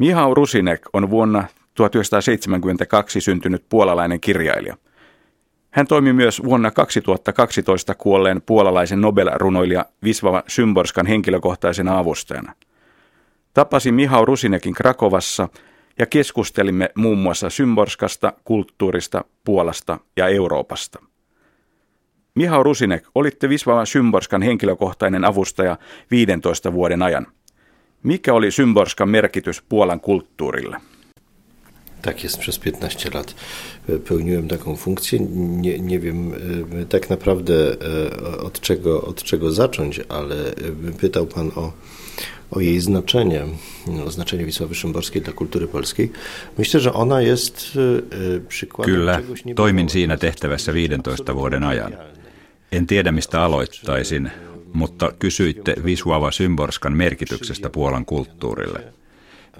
Mihau Rusinek on vuonna 1972 syntynyt puolalainen kirjailija. Hän toimi myös vuonna 2012 kuolleen puolalaisen Nobel-runoilija Visvava Symborskan henkilökohtaisena avustajana. Tapasin Mihau Rusinekin Krakovassa ja keskustelimme muun muassa Symborskasta, kulttuurista, Puolasta ja Euroopasta. Mihau Rusinek, olitte Visvava Symborskan henkilökohtainen avustaja 15 vuoden ajan. Mikä oli Symborskan merkitys Puolan kulttuurille? Tak jest, przez 15 lat e, pełniłem taką funkcję. Nie, nie wiem e, tak naprawdę e, od czego, od czego zacząć, ale pytał Pan o, o jej znaczenie, o znaczenie Wisławy Szymborskiej dla kultury polskiej. Myślę, że ona jest przykładem Kyllä, toimin siinä tehtävässä 15 vuoden ajan. En tiedä mistä aloittaisin, mutta kysyitte Wisława Szymborskan merkityksestä Puolan kulttuurille –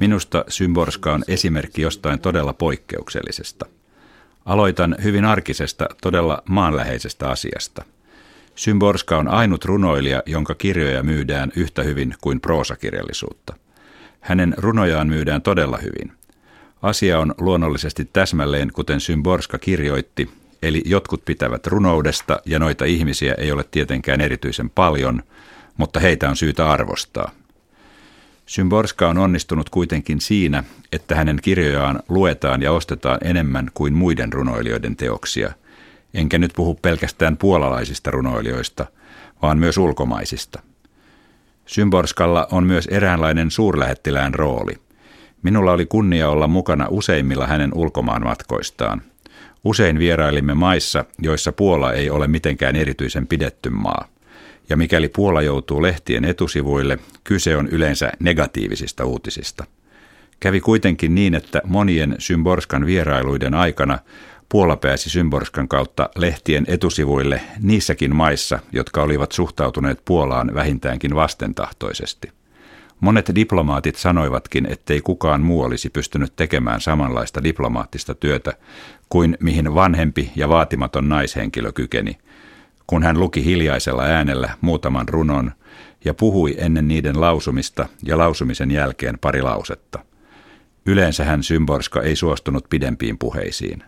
Minusta Symborska on esimerkki jostain todella poikkeuksellisesta. Aloitan hyvin arkisesta, todella maanläheisestä asiasta. Symborska on ainut runoilija, jonka kirjoja myydään yhtä hyvin kuin proosakirjallisuutta. Hänen runojaan myydään todella hyvin. Asia on luonnollisesti täsmälleen, kuten Symborska kirjoitti, eli jotkut pitävät runoudesta ja noita ihmisiä ei ole tietenkään erityisen paljon, mutta heitä on syytä arvostaa. Symborska on onnistunut kuitenkin siinä, että hänen kirjojaan luetaan ja ostetaan enemmän kuin muiden runoilijoiden teoksia. Enkä nyt puhu pelkästään puolalaisista runoilijoista, vaan myös ulkomaisista. Symborskalla on myös eräänlainen suurlähettilään rooli. Minulla oli kunnia olla mukana useimmilla hänen ulkomaan matkoistaan. Usein vierailimme maissa, joissa Puola ei ole mitenkään erityisen pidetty maa – ja mikäli Puola joutuu lehtien etusivuille, kyse on yleensä negatiivisista uutisista. Kävi kuitenkin niin, että monien Symborskan vierailuiden aikana Puola pääsi Symborskan kautta lehtien etusivuille niissäkin maissa, jotka olivat suhtautuneet Puolaan vähintäänkin vastentahtoisesti. Monet diplomaatit sanoivatkin, ettei kukaan muu olisi pystynyt tekemään samanlaista diplomaattista työtä kuin mihin vanhempi ja vaatimaton naishenkilö kykeni – kun hän luki hiljaisella äänellä muutaman runon ja puhui ennen niiden lausumista ja lausumisen jälkeen pari lausetta. Yleensä hän Symborska ei suostunut pidempiin puheisiin.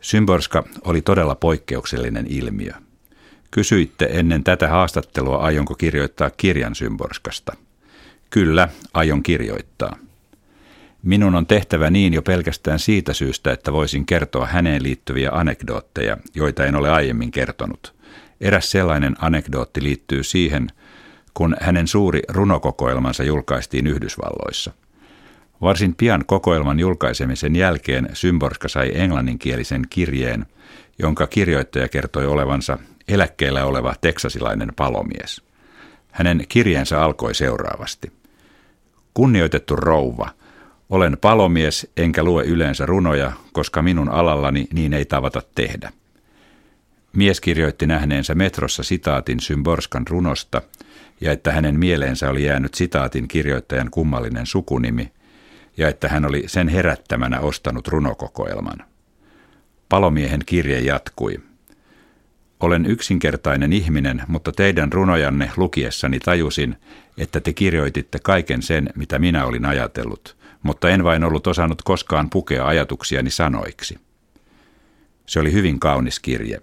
Symborska oli todella poikkeuksellinen ilmiö. Kysyitte ennen tätä haastattelua, aionko kirjoittaa kirjan Symborskasta. Kyllä, aion kirjoittaa. Minun on tehtävä niin jo pelkästään siitä syystä, että voisin kertoa häneen liittyviä anekdootteja, joita en ole aiemmin kertonut – Eräs sellainen anekdootti liittyy siihen, kun hänen suuri runokokoelmansa julkaistiin Yhdysvalloissa. Varsin pian kokoelman julkaisemisen jälkeen Symborska sai englanninkielisen kirjeen, jonka kirjoittaja kertoi olevansa eläkkeellä oleva teksasilainen palomies. Hänen kirjeensä alkoi seuraavasti. Kunnioitettu rouva, olen palomies enkä lue yleensä runoja, koska minun alallani niin ei tavata tehdä. Mies kirjoitti nähneensä metrossa sitaatin Symborskan runosta ja että hänen mieleensä oli jäänyt sitaatin kirjoittajan kummallinen sukunimi ja että hän oli sen herättämänä ostanut runokokoelman. Palomiehen kirje jatkui. Olen yksinkertainen ihminen, mutta teidän runojanne lukiessani tajusin, että te kirjoititte kaiken sen, mitä minä olin ajatellut, mutta en vain ollut osannut koskaan pukea ajatuksiani sanoiksi. Se oli hyvin kaunis kirje.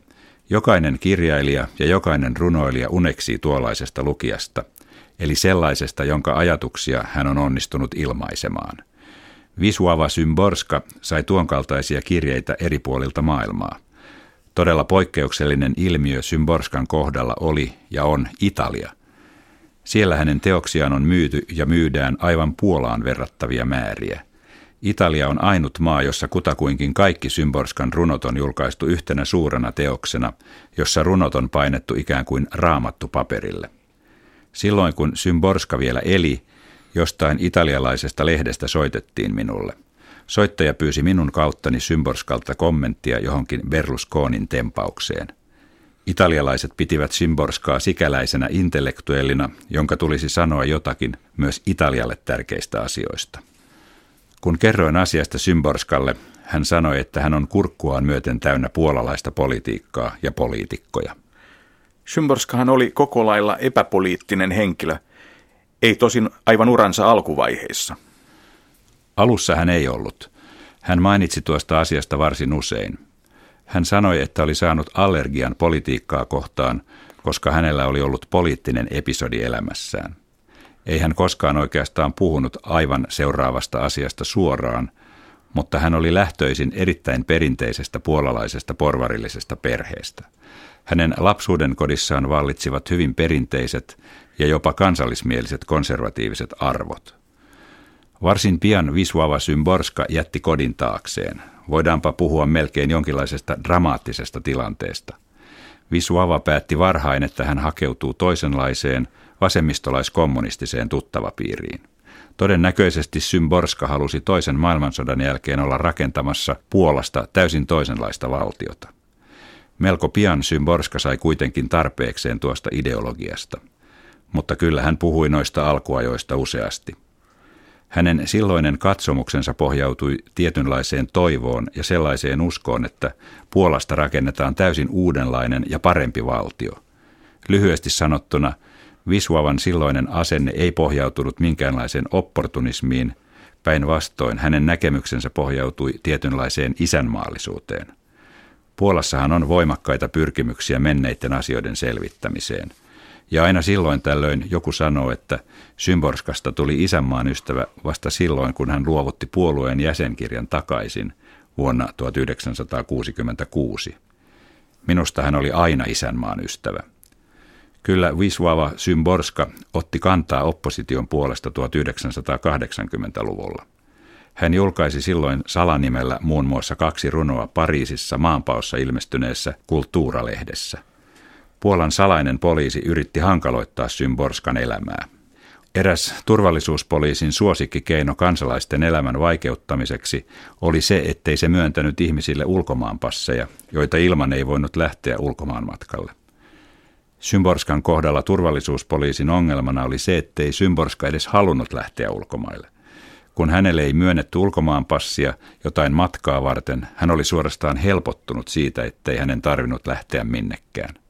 Jokainen kirjailija ja jokainen runoilija uneksii tuollaisesta lukijasta, eli sellaisesta, jonka ajatuksia hän on onnistunut ilmaisemaan. Visuava Symborska sai tuonkaltaisia kirjeitä eri puolilta maailmaa. Todella poikkeuksellinen ilmiö Symborskan kohdalla oli ja on Italia. Siellä hänen teoksiaan on myyty ja myydään aivan Puolaan verrattavia määriä. Italia on ainut maa, jossa kutakuinkin kaikki Symborskan runot on julkaistu yhtenä suurena teoksena, jossa runot on painettu ikään kuin raamattu paperille. Silloin kun Symborska vielä eli, jostain italialaisesta lehdestä soitettiin minulle. Soittaja pyysi minun kauttani Symborskalta kommenttia johonkin Berlusconin tempaukseen. Italialaiset pitivät Symborskaa sikäläisenä intellektuellina, jonka tulisi sanoa jotakin myös Italialle tärkeistä asioista. Kun kerroin asiasta Symborskalle, hän sanoi, että hän on kurkkuaan myöten täynnä puolalaista politiikkaa ja poliitikkoja. Symborskahan oli koko lailla epäpoliittinen henkilö, ei tosin aivan uransa alkuvaiheissa. Alussa hän ei ollut. Hän mainitsi tuosta asiasta varsin usein. Hän sanoi, että oli saanut allergian politiikkaa kohtaan, koska hänellä oli ollut poliittinen episodi elämässään. Ei hän koskaan oikeastaan puhunut aivan seuraavasta asiasta suoraan, mutta hän oli lähtöisin erittäin perinteisestä puolalaisesta porvarillisesta perheestä. Hänen lapsuuden kodissaan vallitsivat hyvin perinteiset ja jopa kansallismieliset konservatiiviset arvot. Varsin pian Viswava Symborska jätti kodin taakseen. Voidaanpa puhua melkein jonkinlaisesta dramaattisesta tilanteesta. Viswava päätti varhain, että hän hakeutuu toisenlaiseen vasemmistolaiskommunistiseen tuttavapiiriin. Todennäköisesti Symborska halusi toisen maailmansodan jälkeen olla rakentamassa Puolasta täysin toisenlaista valtiota. Melko pian Symborska sai kuitenkin tarpeekseen tuosta ideologiasta. Mutta kyllä hän puhui noista alkuajoista useasti. Hänen silloinen katsomuksensa pohjautui tietynlaiseen toivoon ja sellaiseen uskoon, että Puolasta rakennetaan täysin uudenlainen ja parempi valtio. Lyhyesti sanottuna – Viswavan silloinen asenne ei pohjautunut minkäänlaiseen opportunismiin, päinvastoin hänen näkemyksensä pohjautui tietynlaiseen isänmaallisuuteen. Puolassahan on voimakkaita pyrkimyksiä menneiden asioiden selvittämiseen. Ja aina silloin tällöin joku sanoo, että Symborskasta tuli isänmaan ystävä vasta silloin, kun hän luovutti puolueen jäsenkirjan takaisin vuonna 1966. Minusta hän oli aina isänmaan ystävä. Kyllä Wisława Symborska otti kantaa opposition puolesta 1980-luvulla. Hän julkaisi silloin salanimellä muun muassa kaksi runoa Pariisissa maanpaossa ilmestyneessä Kulttuuralehdessä. Puolan salainen poliisi yritti hankaloittaa Symborskan elämää. Eräs turvallisuuspoliisin suosikkikeino kansalaisten elämän vaikeuttamiseksi oli se, ettei se myöntänyt ihmisille ulkomaanpasseja, joita ilman ei voinut lähteä ulkomaanmatkalle. Symborskan kohdalla turvallisuuspoliisin ongelmana oli se, ettei Symborska edes halunnut lähteä ulkomaille. Kun hänelle ei myönnetty ulkomaanpassia jotain matkaa varten, hän oli suorastaan helpottunut siitä, ettei hänen tarvinnut lähteä minnekään.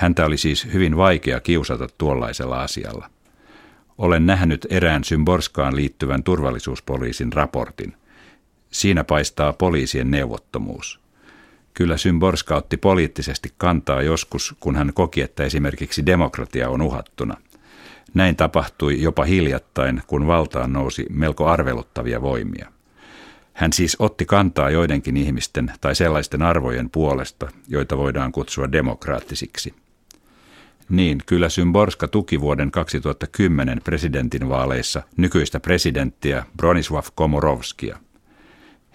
Häntä oli siis hyvin vaikea kiusata tuollaisella asialla. Olen nähnyt erään Symborskaan liittyvän turvallisuuspoliisin raportin. Siinä paistaa poliisien neuvottomuus. Kyllä Symborska otti poliittisesti kantaa joskus, kun hän koki, että esimerkiksi demokratia on uhattuna. Näin tapahtui jopa hiljattain, kun valtaan nousi melko arveluttavia voimia. Hän siis otti kantaa joidenkin ihmisten tai sellaisten arvojen puolesta, joita voidaan kutsua demokraattisiksi. Niin, kyllä Symborska tuki vuoden 2010 presidentinvaaleissa nykyistä presidenttiä Bronisław Komorovskia.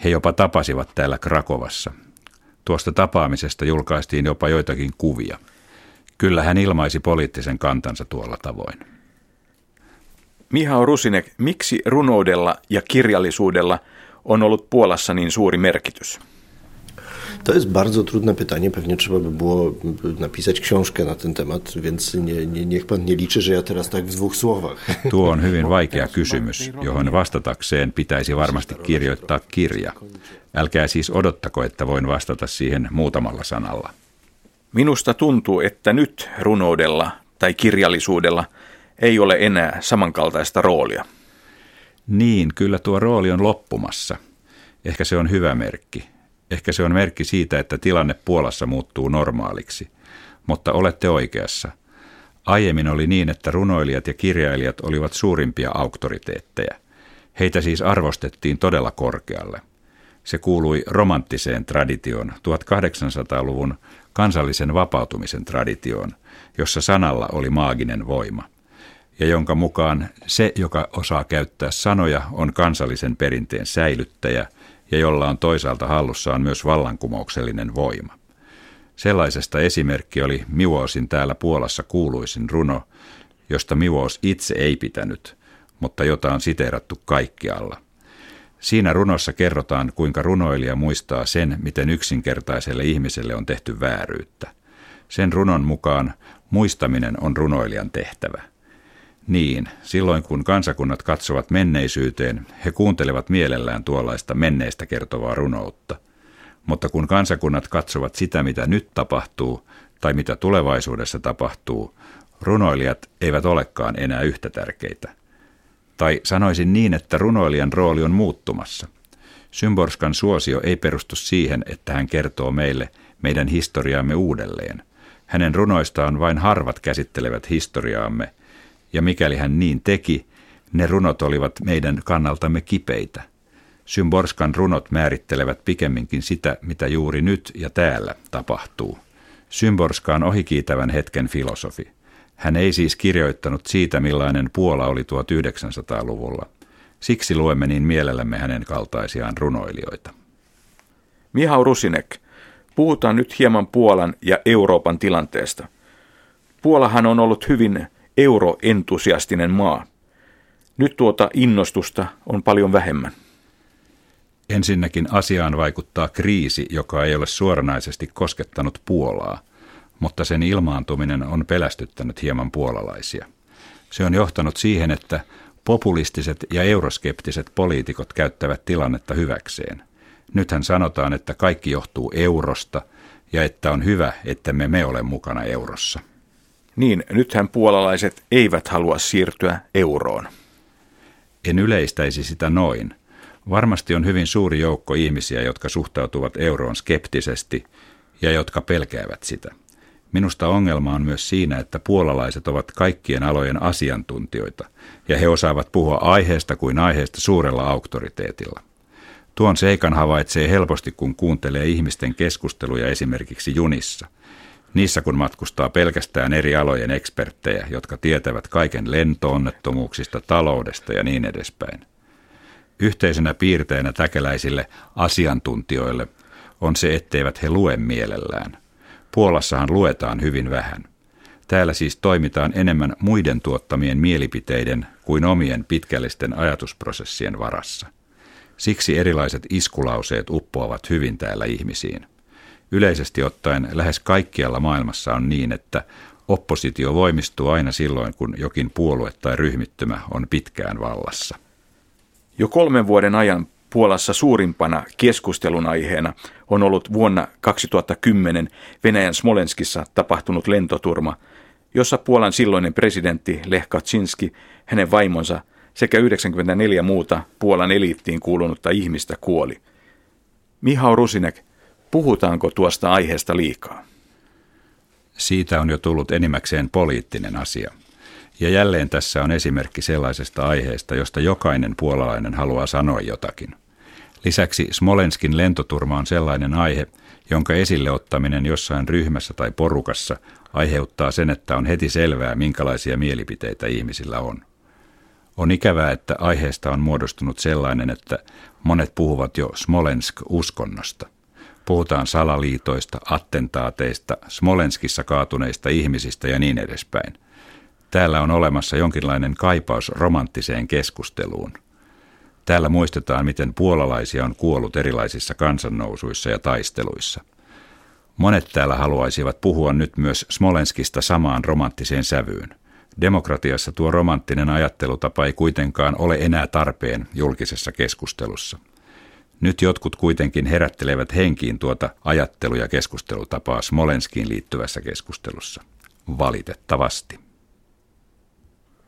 He jopa tapasivat täällä Krakovassa – Tuosta tapaamisesta julkaistiin jopa joitakin kuvia. Kyllä hän ilmaisi poliittisen kantansa tuolla tavoin. Mihao Rusinek, miksi runoudella ja kirjallisuudella on ollut Puolassa niin suuri merkitys? To jest bardzo trudne pytanie. Pewnie trzeba by było napisać książkę na ten temat, więc nie, nie, niech pan nie liczy, że ja teraz tak w dwóch słowach. Tuo on hyvin vaikea kysymys, johon vastatakseen pitäisi varmasti kirjoittaa kirja. Älkää siis odottako, että voin vastata siihen muutamalla sanalla. Minusta tuntuu, että nyt runoudella tai kirjallisuudella ei ole enää samankaltaista roolia. Niin, kyllä tuo rooli on loppumassa. Ehkä se on hyvä merkki. Ehkä se on merkki siitä, että tilanne Puolassa muuttuu normaaliksi. Mutta olette oikeassa. Aiemmin oli niin, että runoilijat ja kirjailijat olivat suurimpia auktoriteetteja. Heitä siis arvostettiin todella korkealle. Se kuului romanttiseen traditioon, 1800-luvun kansallisen vapautumisen traditioon, jossa sanalla oli maaginen voima, ja jonka mukaan se, joka osaa käyttää sanoja, on kansallisen perinteen säilyttäjä ja jolla on toisaalta hallussaan myös vallankumouksellinen voima. Sellaisesta esimerkki oli Miwosin täällä Puolassa kuuluisin runo, josta Miwos itse ei pitänyt, mutta jota on siteerattu kaikkialla. Siinä runossa kerrotaan, kuinka runoilija muistaa sen, miten yksinkertaiselle ihmiselle on tehty vääryyttä. Sen runon mukaan muistaminen on runoilijan tehtävä. Niin, silloin kun kansakunnat katsovat menneisyyteen, he kuuntelevat mielellään tuollaista menneistä kertovaa runoutta. Mutta kun kansakunnat katsovat sitä, mitä nyt tapahtuu tai mitä tulevaisuudessa tapahtuu, runoilijat eivät olekaan enää yhtä tärkeitä. Tai sanoisin niin, että runoilijan rooli on muuttumassa. Symborskan suosio ei perustu siihen, että hän kertoo meille meidän historiaamme uudelleen. Hänen runoistaan vain harvat käsittelevät historiaamme, ja mikäli hän niin teki, ne runot olivat meidän kannaltamme kipeitä. Symborskan runot määrittelevät pikemminkin sitä, mitä juuri nyt ja täällä tapahtuu. Symborska on ohikiitävän hetken filosofi. Hän ei siis kirjoittanut siitä, millainen Puola oli 1900-luvulla. Siksi luemme niin mielellämme hänen kaltaisiaan runoilijoita. Mihau Rusinek, puhutaan nyt hieman Puolan ja Euroopan tilanteesta. Puolahan on ollut hyvin euroentusiastinen maa. Nyt tuota innostusta on paljon vähemmän. Ensinnäkin asiaan vaikuttaa kriisi, joka ei ole suoranaisesti koskettanut Puolaa, mutta sen ilmaantuminen on pelästyttänyt hieman puolalaisia. Se on johtanut siihen, että populistiset ja euroskeptiset poliitikot käyttävät tilannetta hyväkseen. Nythän sanotaan, että kaikki johtuu eurosta ja että on hyvä, että me me ole mukana eurossa. Niin, nythän puolalaiset eivät halua siirtyä euroon. En yleistäisi sitä noin. Varmasti on hyvin suuri joukko ihmisiä, jotka suhtautuvat euroon skeptisesti ja jotka pelkäävät sitä. Minusta ongelma on myös siinä, että puolalaiset ovat kaikkien alojen asiantuntijoita, ja he osaavat puhua aiheesta kuin aiheesta suurella auktoriteetilla. Tuon seikan havaitsee helposti, kun kuuntelee ihmisten keskusteluja esimerkiksi junissa. Niissä kun matkustaa pelkästään eri alojen eksperttejä, jotka tietävät kaiken lentoonnettomuuksista, taloudesta ja niin edespäin. Yhteisenä piirteenä täkeläisille asiantuntijoille on se, etteivät he lue mielellään. Puolassahan luetaan hyvin vähän. Täällä siis toimitaan enemmän muiden tuottamien mielipiteiden kuin omien pitkällisten ajatusprosessien varassa. Siksi erilaiset iskulauseet uppoavat hyvin täällä ihmisiin. Yleisesti ottaen lähes kaikkialla maailmassa on niin, että oppositio voimistuu aina silloin, kun jokin puolue tai ryhmittymä on pitkään vallassa. Jo kolmen vuoden ajan Puolassa suurimpana keskustelun aiheena on ollut vuonna 2010 Venäjän Smolenskissa tapahtunut lentoturma, jossa Puolan silloinen presidentti Lech Kaczynski, hänen vaimonsa sekä 94 muuta Puolan eliittiin kuulunutta ihmistä kuoli. Mihau Rusinek, puhutaanko tuosta aiheesta liikaa? Siitä on jo tullut enimmäkseen poliittinen asia. Ja jälleen tässä on esimerkki sellaisesta aiheesta, josta jokainen puolalainen haluaa sanoa jotakin. Lisäksi Smolenskin lentoturma on sellainen aihe, jonka esille ottaminen jossain ryhmässä tai porukassa aiheuttaa sen, että on heti selvää, minkälaisia mielipiteitä ihmisillä on. On ikävää, että aiheesta on muodostunut sellainen, että monet puhuvat jo Smolensk-uskonnosta. Puhutaan salaliitoista, attentaateista, Smolenskissa kaatuneista ihmisistä ja niin edespäin. Täällä on olemassa jonkinlainen kaipaus romanttiseen keskusteluun. Täällä muistetaan, miten puolalaisia on kuollut erilaisissa kansannousuissa ja taisteluissa. Monet täällä haluaisivat puhua nyt myös Smolenskista samaan romanttiseen sävyyn. Demokratiassa tuo romanttinen ajattelutapa ei kuitenkaan ole enää tarpeen julkisessa keskustelussa. Nyt jotkut kuitenkin herättelevät henkiin tuota ajattelu- ja keskustelutapaa Smolenskiin liittyvässä keskustelussa. Valitettavasti.